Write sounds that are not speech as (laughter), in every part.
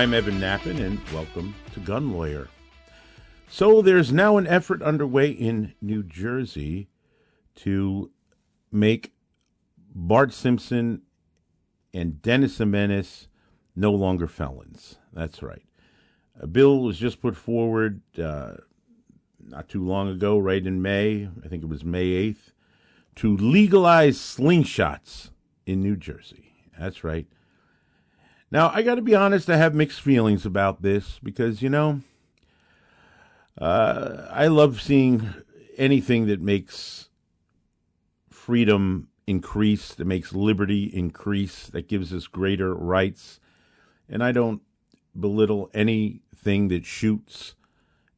I'm Evan Nappen, and welcome to Gun Lawyer. So, there's now an effort underway in New Jersey to make Bart Simpson and Dennis the Menace no longer felons. That's right. A bill was just put forward uh, not too long ago, right in May, I think it was May 8th, to legalize slingshots in New Jersey. That's right. Now, I got to be honest, I have mixed feelings about this because, you know, uh, I love seeing anything that makes freedom increase, that makes liberty increase, that gives us greater rights. And I don't belittle anything that shoots,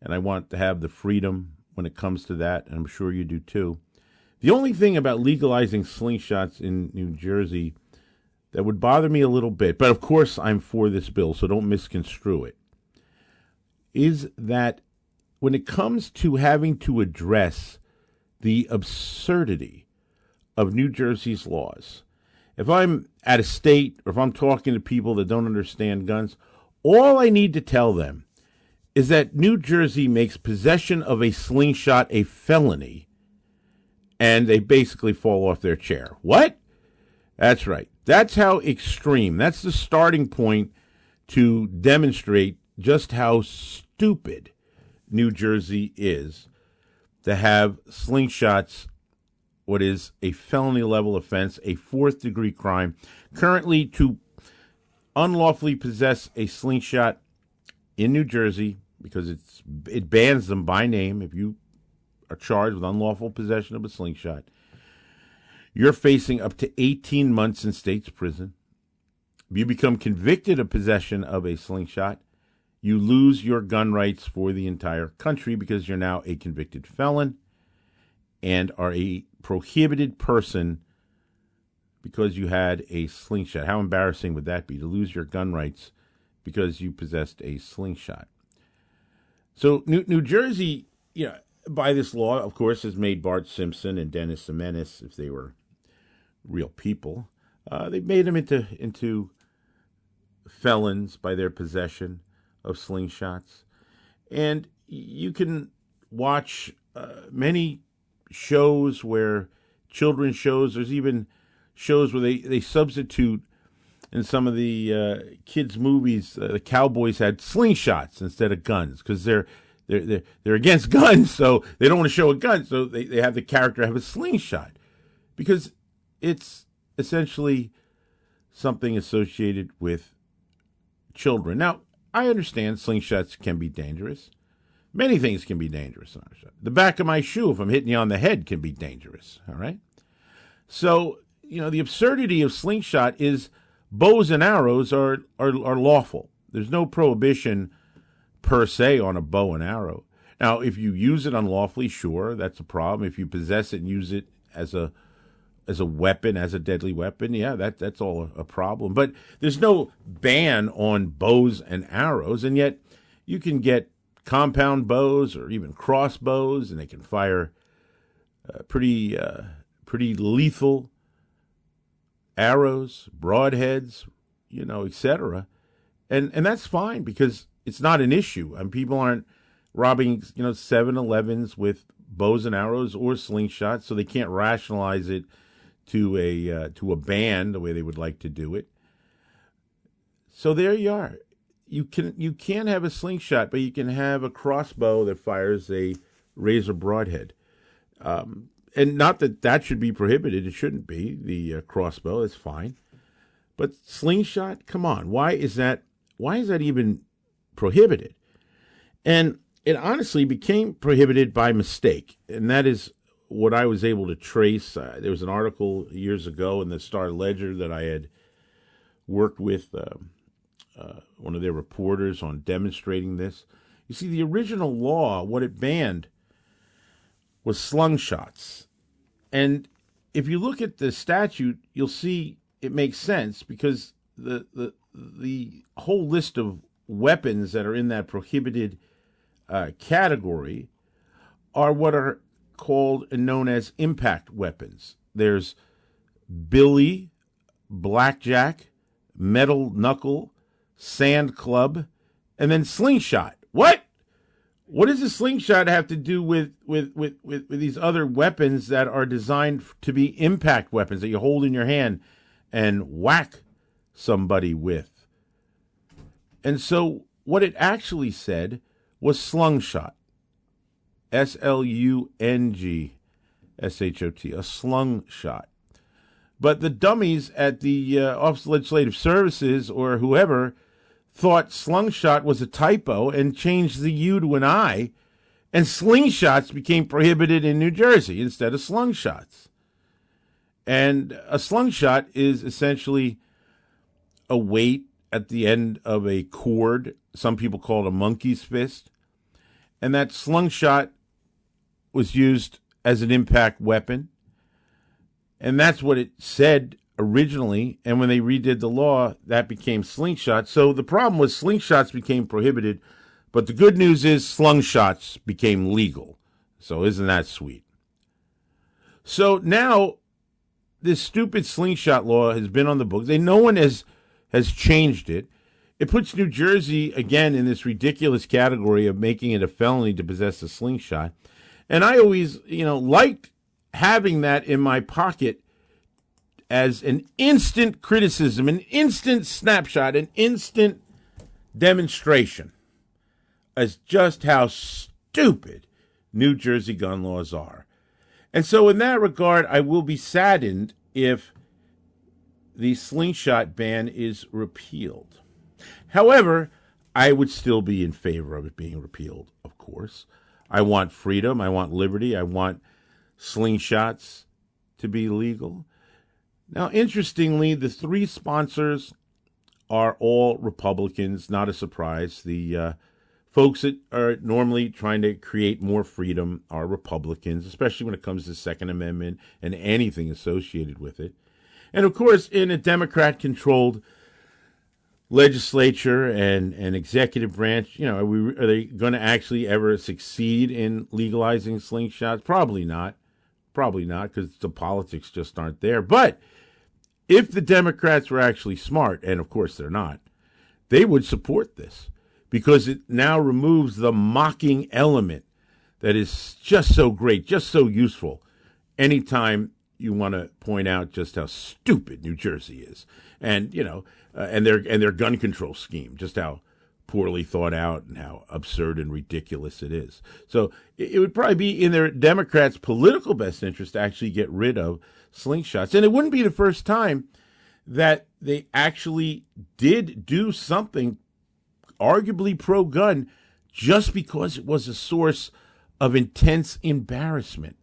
and I want to have the freedom when it comes to that, and I'm sure you do too. The only thing about legalizing slingshots in New Jersey that would bother me a little bit, but of course I'm for this bill, so don't misconstrue it, is that when it comes to having to address the absurdity of New Jersey's laws, if I'm at a state or if I'm talking to people that don't understand guns, all I need to tell them is that New Jersey makes possession of a slingshot a felony and they basically fall off their chair. What? That's right. That's how extreme. That's the starting point to demonstrate just how stupid New Jersey is to have slingshots, what is a felony level offense, a fourth degree crime. Currently, to unlawfully possess a slingshot in New Jersey, because it's it bans them by name if you are charged with unlawful possession of a slingshot you're facing up to 18 months in state's prison. If you become convicted of possession of a slingshot, you lose your gun rights for the entire country because you're now a convicted felon and are a prohibited person because you had a slingshot. How embarrassing would that be to lose your gun rights because you possessed a slingshot? So New, New Jersey, you know, by this law, of course, has made Bart Simpson and Dennis the Menace, if they were real people. Uh, they made them into into felons by their possession of slingshots, and you can watch uh, many shows where children's shows. There's even shows where they they substitute in some of the uh, kids' movies. Uh, the cowboys had slingshots instead of guns because they're they're, they're they're against (laughs) guns, so they don't want to show a gun, so they, they have the character have a slingshot because it's essentially something associated with children. Now, I understand slingshots can be dangerous. Many things can be dangerous. The back of my shoe, if I'm hitting you on the head, can be dangerous. All right. So, you know, the absurdity of slingshot is bows and arrows are, are, are lawful. There's no prohibition per se on a bow and arrow. Now, if you use it unlawfully, sure, that's a problem. If you possess it and use it as a as a weapon, as a deadly weapon, yeah, that that's all a, problem. But there's no ban on bows and arrows, and yet you can get compound bows or even crossbows, and they can fire uh, pretty uh, pretty lethal arrows, broadheads, you know, etc. And and that's fine because it's not an issue, and people aren't robbing you know 7-Elevens with bows and arrows or slingshots, so they can't rationalize it to a uh, to a band the way they would like to do it. So there you are. You can you can have a slingshot, but you can have a crossbow that fires a razor broadhead. Um, and not that that should be prohibited. It shouldn't be the uh, crossbow. It's fine. But slingshot, come on. Why is that? Why is that even prohibited? And it honestly became prohibited by mistake, and that is what I was able to trace, uh, there was an article years ago in the Star Ledger that I had worked with uh, uh, one of their reporters on demonstrating this. You see, the original law, what it banned was slung shots. And if you look at the statute, you'll see it makes sense because the, the, the whole list of weapons that are in that prohibited uh, category are what are called and known as impact weapons. There's billy, blackjack, metal knuckle, sand club, and then slingshot. What? What does a slingshot have to do with, with, with, with, with these other weapons that are designed to be impact weapons that you hold in your hand and whack somebody with? And so what it actually said was slungshot. S L U N G S H O T, a slung shot. But the dummies at the uh, Office of Legislative Services or whoever thought slungshot was a typo and changed the U to an I, and slingshots became prohibited in New Jersey instead of slungshots. And a slungshot is essentially a weight at the end of a cord. Some people call it a monkey's fist. And that slungshot was used as an impact weapon. And that's what it said originally. And when they redid the law, that became slingshot. So the problem was slingshots became prohibited. But the good news is slungshots became legal. So isn't that sweet? So now this stupid slingshot law has been on the books. And no one has has changed it. It puts New Jersey again in this ridiculous category of making it a felony to possess a slingshot. And I always, you know, liked having that in my pocket as an instant criticism, an instant snapshot, an instant demonstration as just how stupid New Jersey gun laws are. And so, in that regard, I will be saddened if the slingshot ban is repealed. However, I would still be in favor of it being repealed, of course. I want freedom. I want liberty. I want slingshots to be legal. Now, interestingly, the three sponsors are all Republicans. Not a surprise. The uh, folks that are normally trying to create more freedom are Republicans, especially when it comes to Second Amendment and anything associated with it. And of course, in a Democrat controlled legislature and, and executive branch, you know, are, we, are they going to actually ever succeed in legalizing slingshots? Probably not. Probably not because the politics just aren't there. But if the Democrats were actually smart, and of course they're not, they would support this because it now removes the mocking element that is just so great, just so useful anytime you want to point out just how stupid New Jersey is, and you know, uh, and their and their gun control scheme, just how poorly thought out and how absurd and ridiculous it is. So it, it would probably be in their Democrats' political best interest to actually get rid of slingshots, and it wouldn't be the first time that they actually did do something arguably pro gun just because it was a source of intense embarrassment.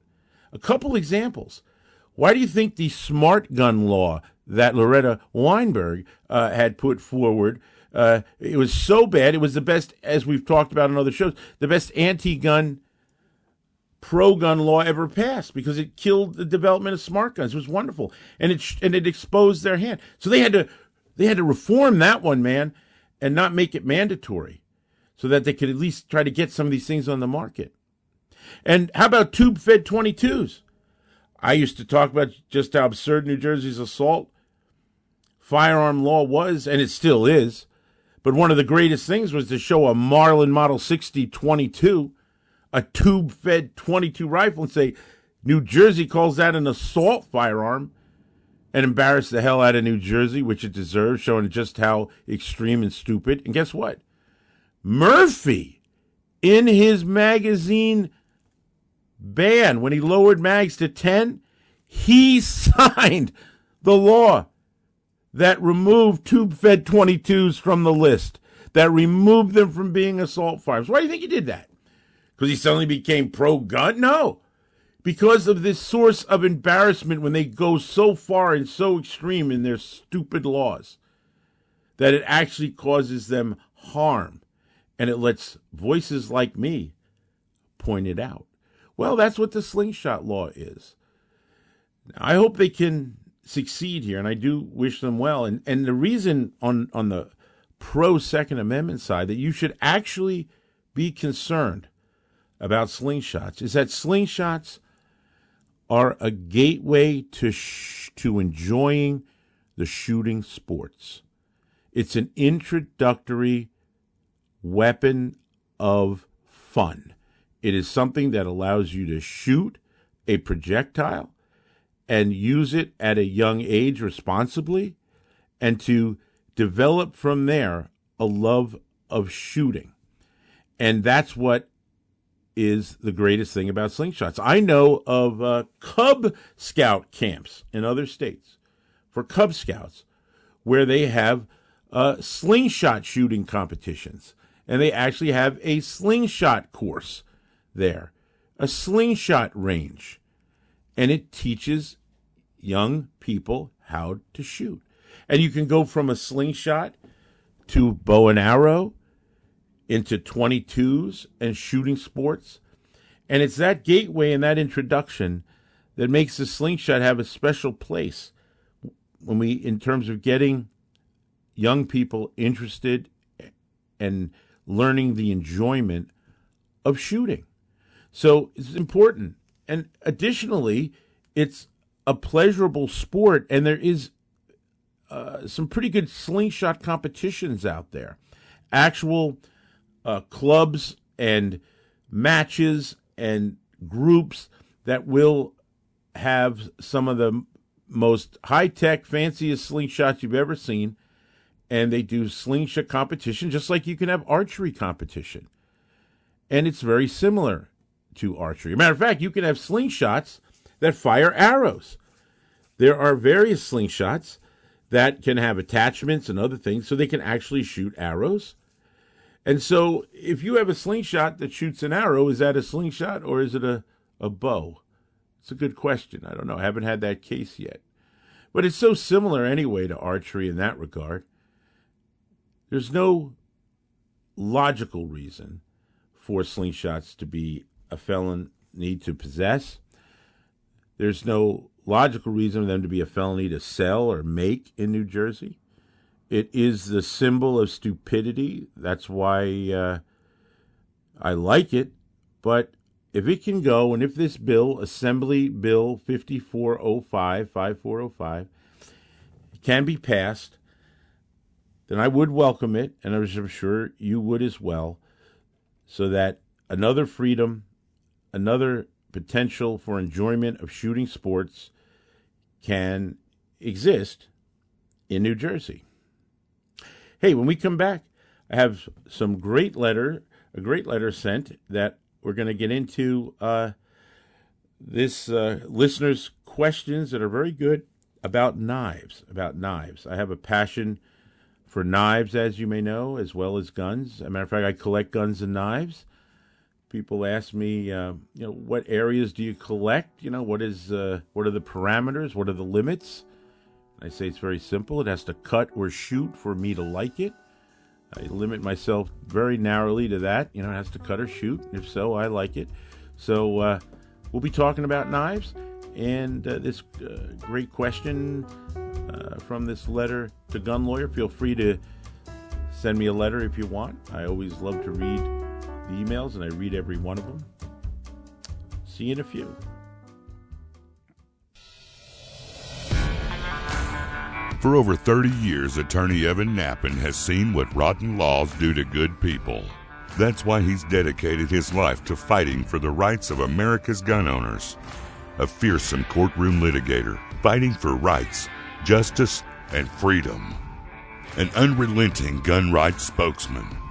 A couple examples. Why do you think the smart gun law that Loretta Weinberg uh, had put forward? Uh, it was so bad. It was the best, as we've talked about on other shows, the best anti-gun, pro-gun law ever passed because it killed the development of smart guns. It was wonderful, and it and it exposed their hand. So they had to they had to reform that one, man, and not make it mandatory, so that they could at least try to get some of these things on the market. And how about tube-fed 22s? I used to talk about just how absurd New Jersey's assault firearm law was, and it still is. But one of the greatest things was to show a Marlin Model 60 22, a tube fed 22 rifle, and say, New Jersey calls that an assault firearm and embarrass the hell out of New Jersey, which it deserves, showing just how extreme and stupid. And guess what? Murphy, in his magazine ban, when he lowered mags to 10, he (laughs) signed the law that removed tube fed 22s from the list, that removed them from being assault firearms. Why do you think he did that? Because he suddenly became pro gun? No. Because of this source of embarrassment when they go so far and so extreme in their stupid laws that it actually causes them harm. And it lets voices like me point it out. Well, that's what the slingshot law is. I hope they can succeed here, and I do wish them well. And and the reason on on the pro Second Amendment side that you should actually be concerned about slingshots is that slingshots are a gateway to sh- to enjoying the shooting sports. It's an introductory weapon of fun. It is something that allows you to shoot a projectile and use it at a young age responsibly and to develop from there a love of shooting. And that's what is the greatest thing about slingshots. I know of uh, Cub Scout camps in other states for Cub Scouts where they have uh, slingshot shooting competitions. And they actually have a slingshot course there, a slingshot range. And it teaches young people how to shoot. And you can go from a slingshot to bow and arrow into 22s and shooting sports. And it's that gateway and that introduction that makes the slingshot have a special place when we, in terms of getting young people interested and learning the enjoyment of shooting. So it's important. And additionally, it's a pleasurable sport, and there is uh, some pretty good slingshot competitions out there. Actual uh, clubs and matches and groups that will have some of the most high tech, fanciest slingshots you've ever seen. And they do slingshot competition just like you can have archery competition. And it's very similar to archery. matter of fact, you can have slingshots that fire arrows. There are various slingshots that can have attachments and other things so they can actually shoot arrows. And so if you have a slingshot that shoots an arrow, is that a slingshot or is it a, a bow? It's a good question. I don't know. I haven't had that case yet. But it's so similar anyway to archery in that regard. There's no logical reason for slingshots to be a felon need to possess. There's no logical reason for them to be a felony to sell or make in New Jersey. It is the symbol of stupidity. That's why uh, I like it. But if it can go, and if this bill, Assembly Bill 5405, 5405, can be passed, then I would welcome it, and I'm sure you would as well, so that another freedom, another potential for enjoyment of shooting sports can exist in New Jersey. Hey, when we come back, I have some great letter, a great letter sent that we're going to get into uh, this uh, listeners' questions that are very good about knives. About knives, I have a passion for knives, as you may know, as well as guns. As a matter of fact, I collect guns and knives. People ask me, uh, you know, what areas do you collect? You know, what is, uh, what are the parameters? What are the limits? I say it's very simple. It has to cut or shoot for me to like it. I limit myself very narrowly to that. You know, it has to cut or shoot. If so, I like it. So uh, we'll be talking about knives and uh, this uh, great question uh, from this letter to Gun Lawyer. Feel free to send me a letter if you want. I always love to read the emails, and I read every one of them. See you in a few. For over 30 years, attorney Evan Nappen has seen what rotten laws do to good people. That's why he's dedicated his life to fighting for the rights of America's gun owners. A fearsome courtroom litigator, fighting for rights, justice, and freedom. An unrelenting gun rights spokesman,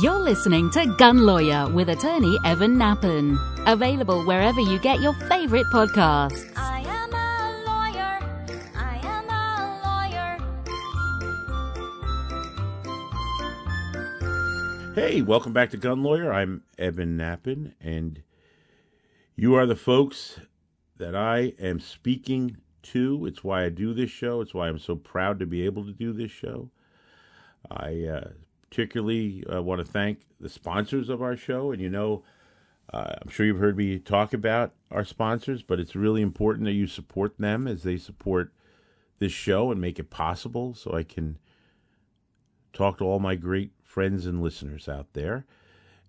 You're listening to Gun Lawyer with attorney Evan Nappen. Available wherever you get your favorite podcasts. I am a lawyer. I am a lawyer. Hey, welcome back to Gun Lawyer. I'm Evan Nappen, and you are the folks that I am speaking to. It's why I do this show. It's why I'm so proud to be able to do this show. I uh, particularly uh, want to thank the sponsors of our show. And you know, uh, I'm sure you've heard me talk about our sponsors, but it's really important that you support them as they support this show and make it possible so I can talk to all my great friends and listeners out there.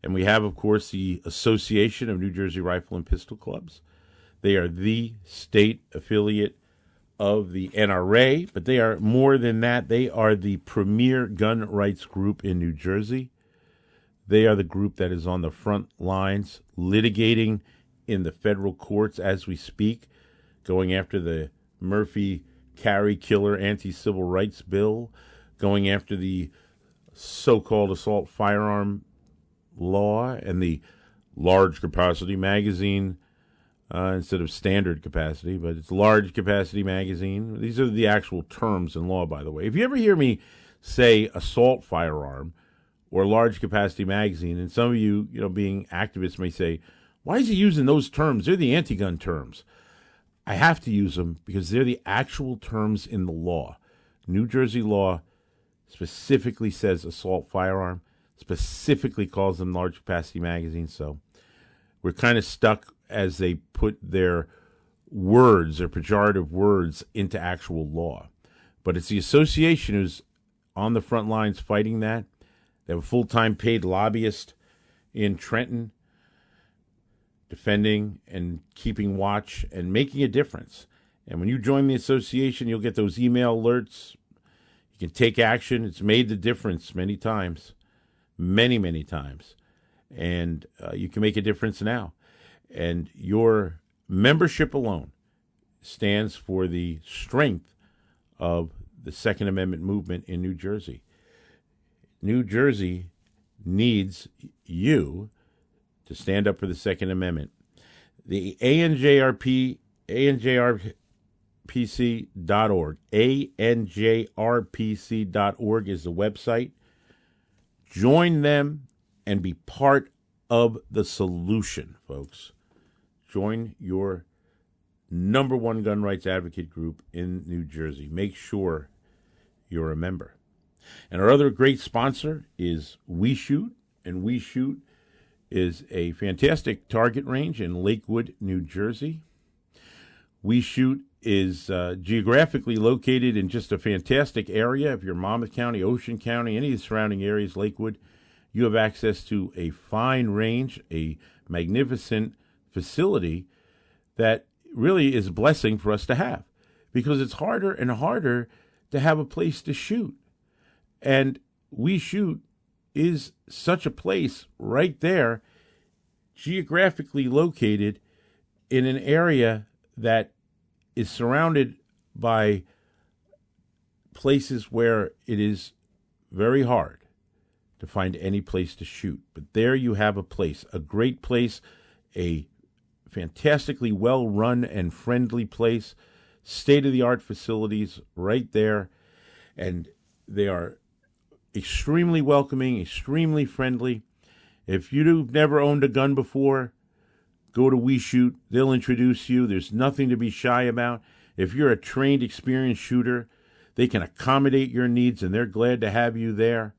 And we have, of course, the Association of New Jersey Rifle and Pistol Clubs. They are the state affiliate of the NRA, but they are more than that. They are the premier gun rights group in New Jersey. They are the group that is on the front lines litigating in the federal courts as we speak, going after the Murphy carry killer anti civil rights bill, going after the so called assault firearm law and the large capacity magazine uh, instead of standard capacity, but it's large capacity magazine. These are the actual terms in law, by the way. If you ever hear me say assault firearm or large capacity magazine, and some of you, you know, being activists may say, why is he using those terms? They're the anti gun terms. I have to use them because they're the actual terms in the law. New Jersey law specifically says assault firearm, specifically calls them large capacity magazines. So we're kind of stuck as they put their words, their pejorative words, into actual law. But it's the association who's on the front lines fighting that. They have a full time paid lobbyist in Trenton defending and keeping watch and making a difference. And when you join the association, you'll get those email alerts. You can take action. It's made the difference many times, many, many times. And uh, you can make a difference now. And your membership alone stands for the strength of the Second Amendment movement in New Jersey. New Jersey needs you to stand up for the Second Amendment. The ANJRP, ANJRPC.org, ANJRPC.org is the website. Join them and be part of the solution, folks. Join your number one gun rights advocate group in New Jersey. Make sure you're a member. And our other great sponsor is We Shoot, and We Shoot is a fantastic target range in Lakewood, New Jersey. We Shoot is uh, geographically located in just a fantastic area. If you're Monmouth County, Ocean County, any of the surrounding areas, Lakewood, you have access to a fine range, a magnificent facility that really is a blessing for us to have because it's harder and harder to have a place to shoot. And we shoot is such a place right there, geographically located in an area that is surrounded by places where it is very hard to find any place to shoot. But there you have a place, a great place, a fantastically well run and friendly place, state of the art facilities right there. And they are extremely welcoming, extremely friendly. If you've never owned a gun before, go to We Shoot. They'll introduce you. There's nothing to be shy about. If you're a trained, experienced shooter, they can accommodate your needs and they're glad to have you there.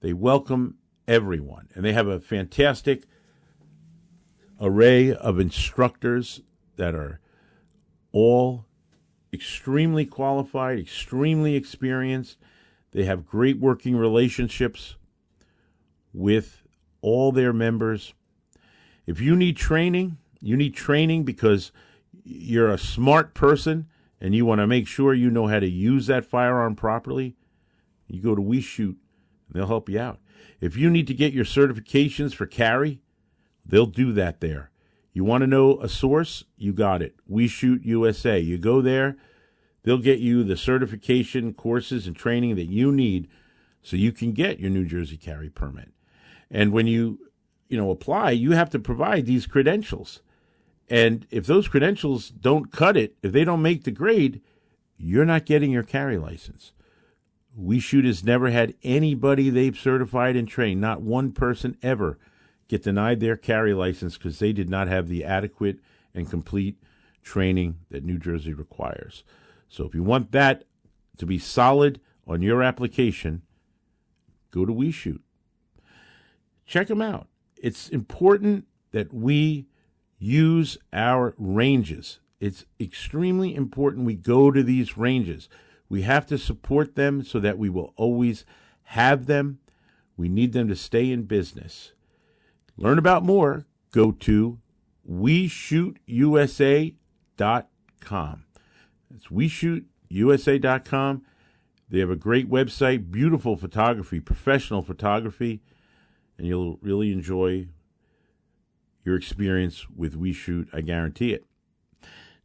They welcome everyone and they have a fantastic array of instructors that are all extremely qualified, extremely experienced. They have great working relationships with all their members. If you need training, you need training because you're a smart person and you want to make sure you know how to use that firearm properly. You go to We Shoot, and they'll help you out. If you need to get your certifications for carry, they'll do that there. You want to know a source? You got it. We Shoot USA. You go there, they'll get you the certification courses and training that you need so you can get your New Jersey carry permit. And when you, you know, apply, you have to provide these credentials. And if those credentials don't cut it, if they don't make the grade, you're not getting your carry license. We Shoot has never had anybody they've certified and trained, not one person ever, get denied their carry license because they did not have the adequate and complete training that New Jersey requires. So if you want that to be solid on your application, go to We Shoot. Check them out. It's important that we use our ranges. It's extremely important we go to these ranges. We have to support them so that we will always have them. We need them to stay in business. Learn about more. Go to WeShootUSA.com. That's WeShootUSA.com. They have a great website, beautiful photography, professional photography, and you'll really enjoy your experience with We Shoot. I guarantee it.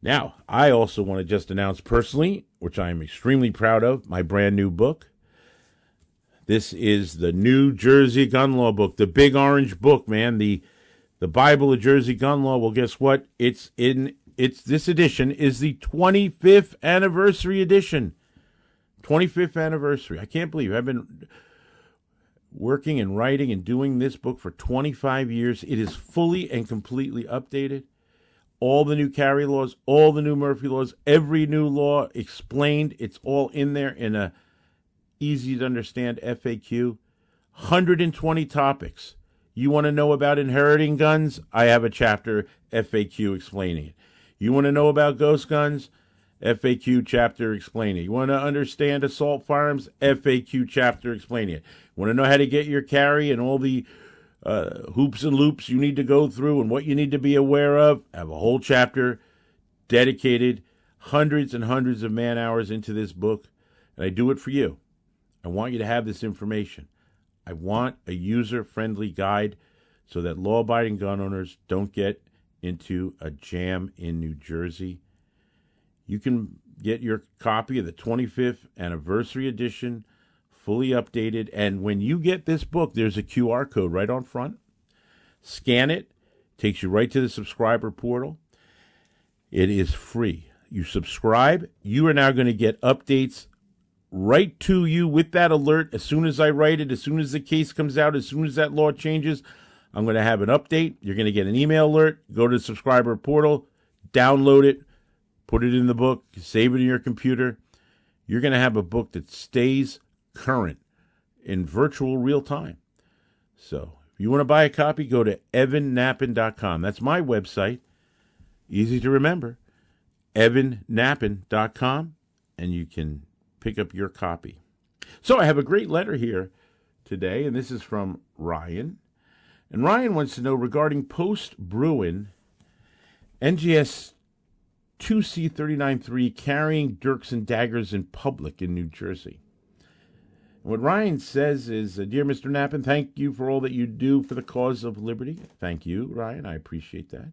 Now, I also want to just announce personally, which I am extremely proud of, my brand new book. This is the New Jersey Gun Law book, the big orange book, man, the the Bible of Jersey gun law. Well, guess what? It's in it's this edition is the 25th anniversary edition. 25th anniversary. I can't believe it. I've been working and writing and doing this book for 25 years. It is fully and completely updated. All the new carry laws, all the new Murphy laws, every new law explained. It's all in there in a easy to understand FAQ. 120 topics. You want to know about inheriting guns? I have a chapter FAQ explaining it. You want to know about ghost guns? FAQ chapter explaining it. You want to understand assault firearms? FAQ chapter explaining it. You Want to know how to get your carry and all the uh, hoops and loops you need to go through and what you need to be aware of? I have a whole chapter dedicated, hundreds and hundreds of man hours into this book, and I do it for you. I want you to have this information. I want a user friendly guide so that law abiding gun owners don't get into a jam in New Jersey. You can get your copy of the 25th anniversary edition, fully updated. And when you get this book, there's a QR code right on front. Scan it, takes you right to the subscriber portal. It is free. You subscribe, you are now going to get updates right to you with that alert as soon as I write it, as soon as the case comes out, as soon as that law changes. I'm going to have an update. You're going to get an email alert. Go to the subscriber portal, download it, put it in the book, save it in your computer. You're going to have a book that stays current in virtual real time. So if you want to buy a copy, go to evannappen.com. That's my website. Easy to remember. evannappen.com. And you can pick up your copy. So I have a great letter here today, and this is from Ryan. And Ryan wants to know regarding post Bruen NJS 2C393 carrying dirks and daggers in public in New Jersey. What Ryan says is, uh, Dear Mr. Nappen, thank you for all that you do for the cause of liberty. Thank you, Ryan. I appreciate that.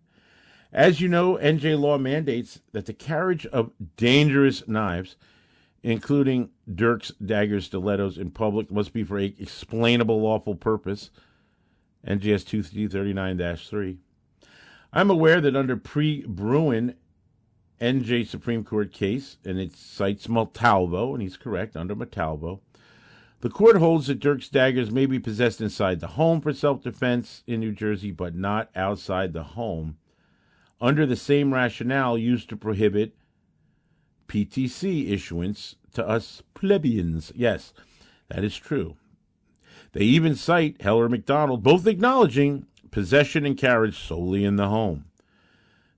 As you know, NJ law mandates that the carriage of dangerous knives, including dirks, daggers, stilettos, in public, must be for a explainable lawful purpose. NJS 2339 3. I'm aware that under pre Bruen NJ Supreme Court case, and it cites Montalvo, and he's correct, under Montalvo, the court holds that Dirk's daggers may be possessed inside the home for self defense in New Jersey, but not outside the home, under the same rationale used to prohibit PTC issuance to us plebeians. Yes, that is true. They even cite Heller McDonald, both acknowledging possession and carriage solely in the home.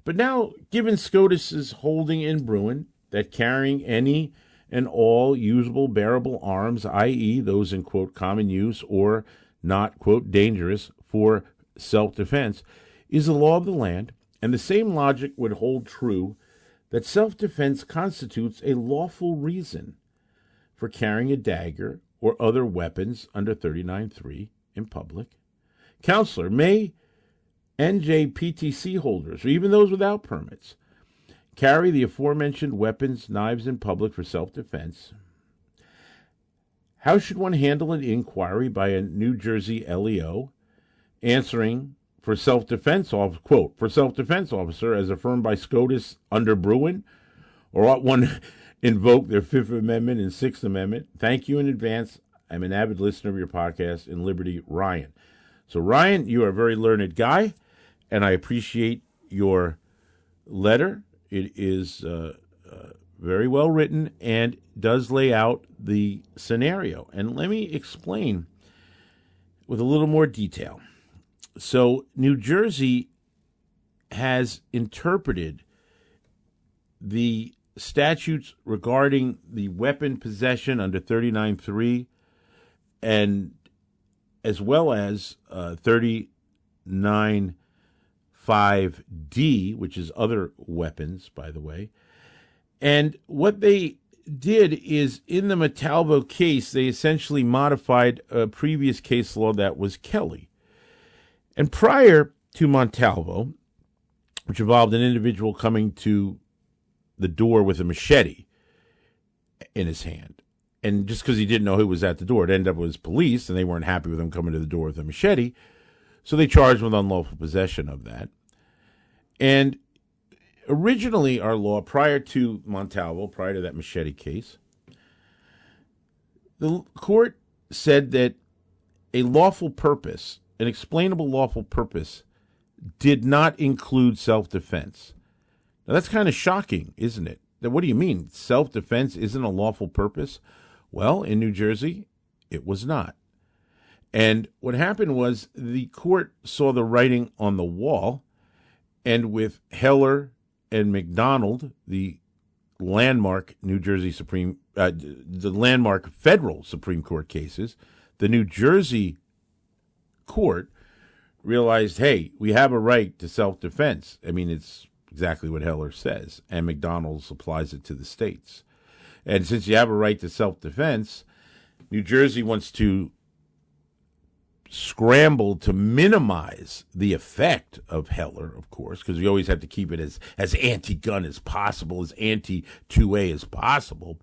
But now, given SCOTUS's holding in Bruen that carrying any and all usable bearable arms, i.e., those in quote common use or not quote dangerous for self defense, is the law of the land, and the same logic would hold true that self defense constitutes a lawful reason for carrying a dagger or other weapons under 39.3 in public. Counselor, may NJPTC holders, or even those without permits, carry the aforementioned weapons, knives in public for self defense. How should one handle an inquiry by a New Jersey LEO answering for self-defense off quote for self-defense officer as affirmed by SCOTUS under Bruen, or ought one (laughs) invoke their Fifth Amendment and Sixth Amendment? Thank you in advance. I'm an avid listener of your podcast in Liberty, Ryan. So Ryan, you are a very learned guy, and I appreciate your letter. It is uh, uh, very well written and does lay out the scenario. And let me explain with a little more detail. So, New Jersey has interpreted the statutes regarding the weapon possession under 39.3 and as well as uh, 39.5D, which is other weapons, by the way. And what they did is in the Montalvo case, they essentially modified a previous case law that was Kelly. And prior to Montalvo, which involved an individual coming to the door with a machete in his hand. And just because he didn't know who was at the door, it ended up with police, and they weren't happy with him coming to the door with a machete. So they charged him with unlawful possession of that. And originally, our law, prior to Montalvo, prior to that machete case, the court said that a lawful purpose, an explainable lawful purpose, did not include self defense. Now, that's kind of shocking, isn't it? That what do you mean? Self defense isn't a lawful purpose? Well, in New Jersey, it was not. And what happened was the court saw the writing on the wall, and with Heller and McDonald, the landmark New Jersey Supreme, uh, the landmark federal Supreme Court cases, the New Jersey court realized, hey, we have a right to self defense. I mean, it's exactly what Heller says, and McDonald's applies it to the states. And since you have a right to self defense, New Jersey wants to scramble to minimize the effect of Heller, of course, because we always have to keep it as, as anti gun as possible, as anti 2A as possible.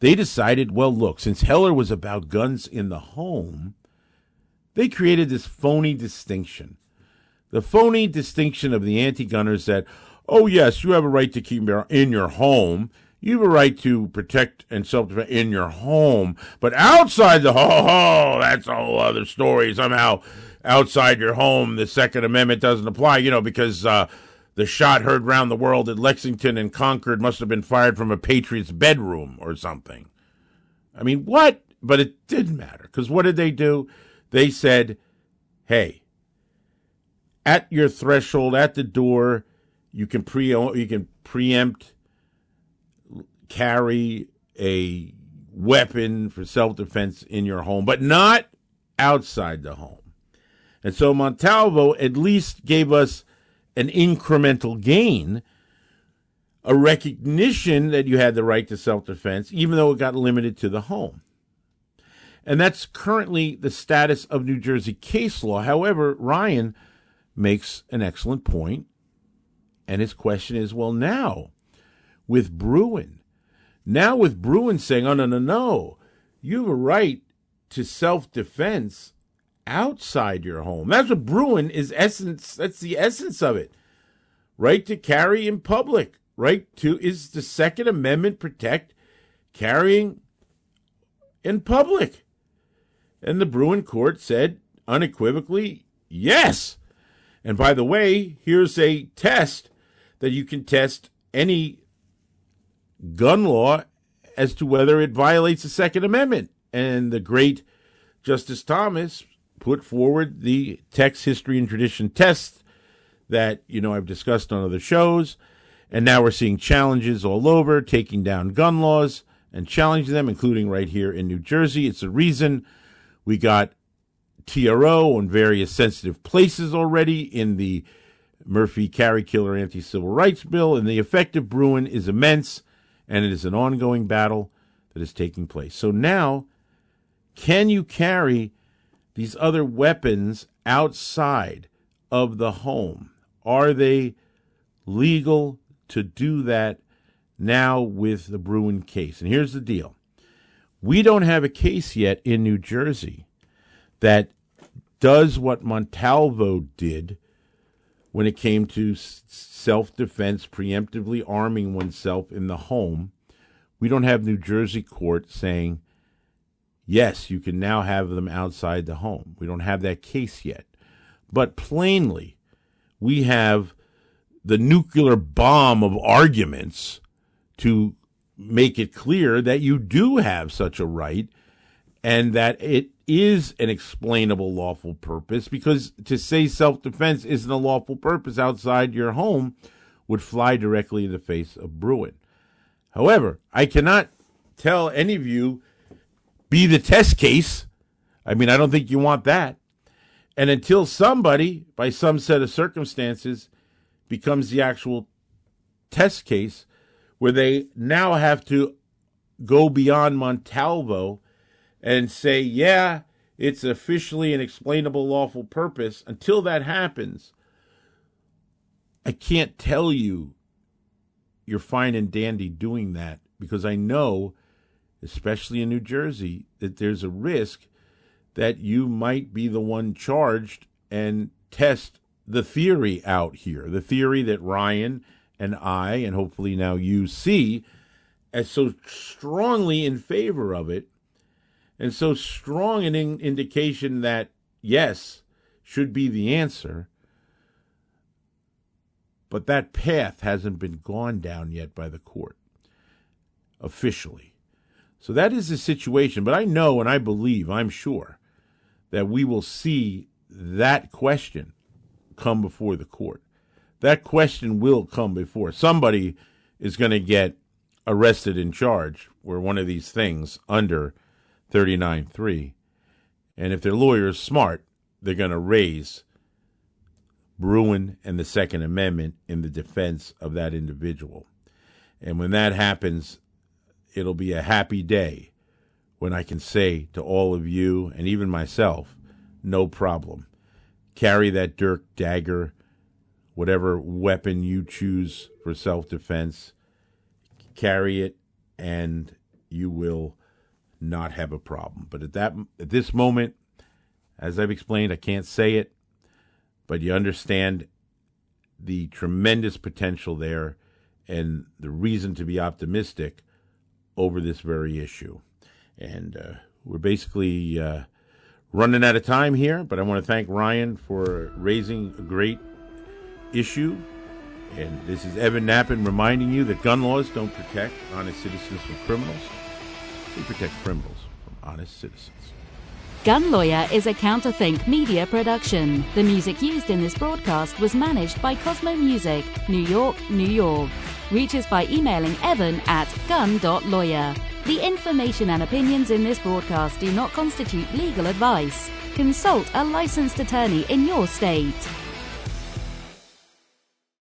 They decided, well, look, since Heller was about guns in the home, they created this phony distinction. The phony distinction of the anti gunners that, oh, yes, you have a right to keep in your home. You have a right to protect and self defense in your home, but outside the home, (laughs) oh, that's a whole other story. Somehow, outside your home, the Second Amendment doesn't apply, you know, because uh, the shot heard round the world at Lexington and Concord must have been fired from a patriot's bedroom or something. I mean, what? But it didn't matter because what did they do? They said, hey, at your threshold, at the door, you can pre you can preempt carry a weapon for self defense in your home, but not outside the home. And so Montalvo at least gave us an incremental gain, a recognition that you had the right to self defense, even though it got limited to the home. And that's currently the status of New Jersey case law. However, Ryan makes an excellent point, and his question is well, now with Bruen, now, with Bruen saying, oh, no, no, no, you have a right to self defense outside your home. That's what Bruen is essence. That's the essence of it. Right to carry in public. Right to is the Second Amendment protect carrying in public. And the Bruen court said unequivocally, yes. And by the way, here's a test that you can test any gun law as to whether it violates the Second Amendment. And the great Justice Thomas put forward the text, history, and tradition test that, you know, I've discussed on other shows. And now we're seeing challenges all over, taking down gun laws and challenging them, including right here in New Jersey. It's a reason we got TRO on various sensitive places already in the Murphy Carry Killer Anti Civil Rights Bill. And the effect of Bruen is immense and it is an ongoing battle that is taking place. So now, can you carry these other weapons outside of the home? Are they legal to do that now with the Bruen case? And here's the deal we don't have a case yet in New Jersey that does what Montalvo did when it came to self defense, preemptively arming oneself in the home. We don't have New Jersey court saying, yes, you can now have them outside the home. We don't have that case yet. But plainly, we have the nuclear bomb of arguments to make it clear that you do have such a right and that it is an explainable lawful purpose because to say self defense isn't a lawful purpose outside your home would fly directly in the face of Bruen. However, I cannot tell any of you be the test case. I mean, I don't think you want that. And until somebody, by some set of circumstances, becomes the actual test case, where they now have to go beyond Montalvo and say, yeah, it's officially an explainable lawful purpose. Until that happens, I can't tell you you're fine and dandy doing that because I know, especially in New Jersey, that there's a risk that you might be the one charged and test the theory out here. The theory that Ryan and I, and hopefully now you see, as so strongly in favor of it and so strong an in- indication that yes should be the answer. But that path hasn't been gone down yet by the court officially. So that is the situation. But I know and I believe, I'm sure, that we will see that question come before the court. That question will come before. Somebody is going to get arrested and charged where one of these things under 39.3. And if their lawyer is smart, they're going to raise Bruen and the Second Amendment in the defense of that individual. And when that happens, it'll be a happy day when I can say to all of you and even myself, no problem. Carry that dirk, dagger, whatever weapon you choose for self defense, carry it, and you will not have a problem. But at that at this moment, as I've explained, I can't say it, but you understand the tremendous potential there and the reason to be optimistic over this very issue. And uh, we're basically uh, running out of time here, but I want to thank Ryan for raising a great issue. And this is Evan Nappen reminding you that gun laws don't protect honest citizens from criminals. They protect criminals from honest citizens. Gun Lawyer is a Counterthink media production. The music used in this broadcast was managed by Cosmo Music, New York, New York. Reach us by emailing evan at gun.lawyer. The information and opinions in this broadcast do not constitute legal advice. Consult a licensed attorney in your state.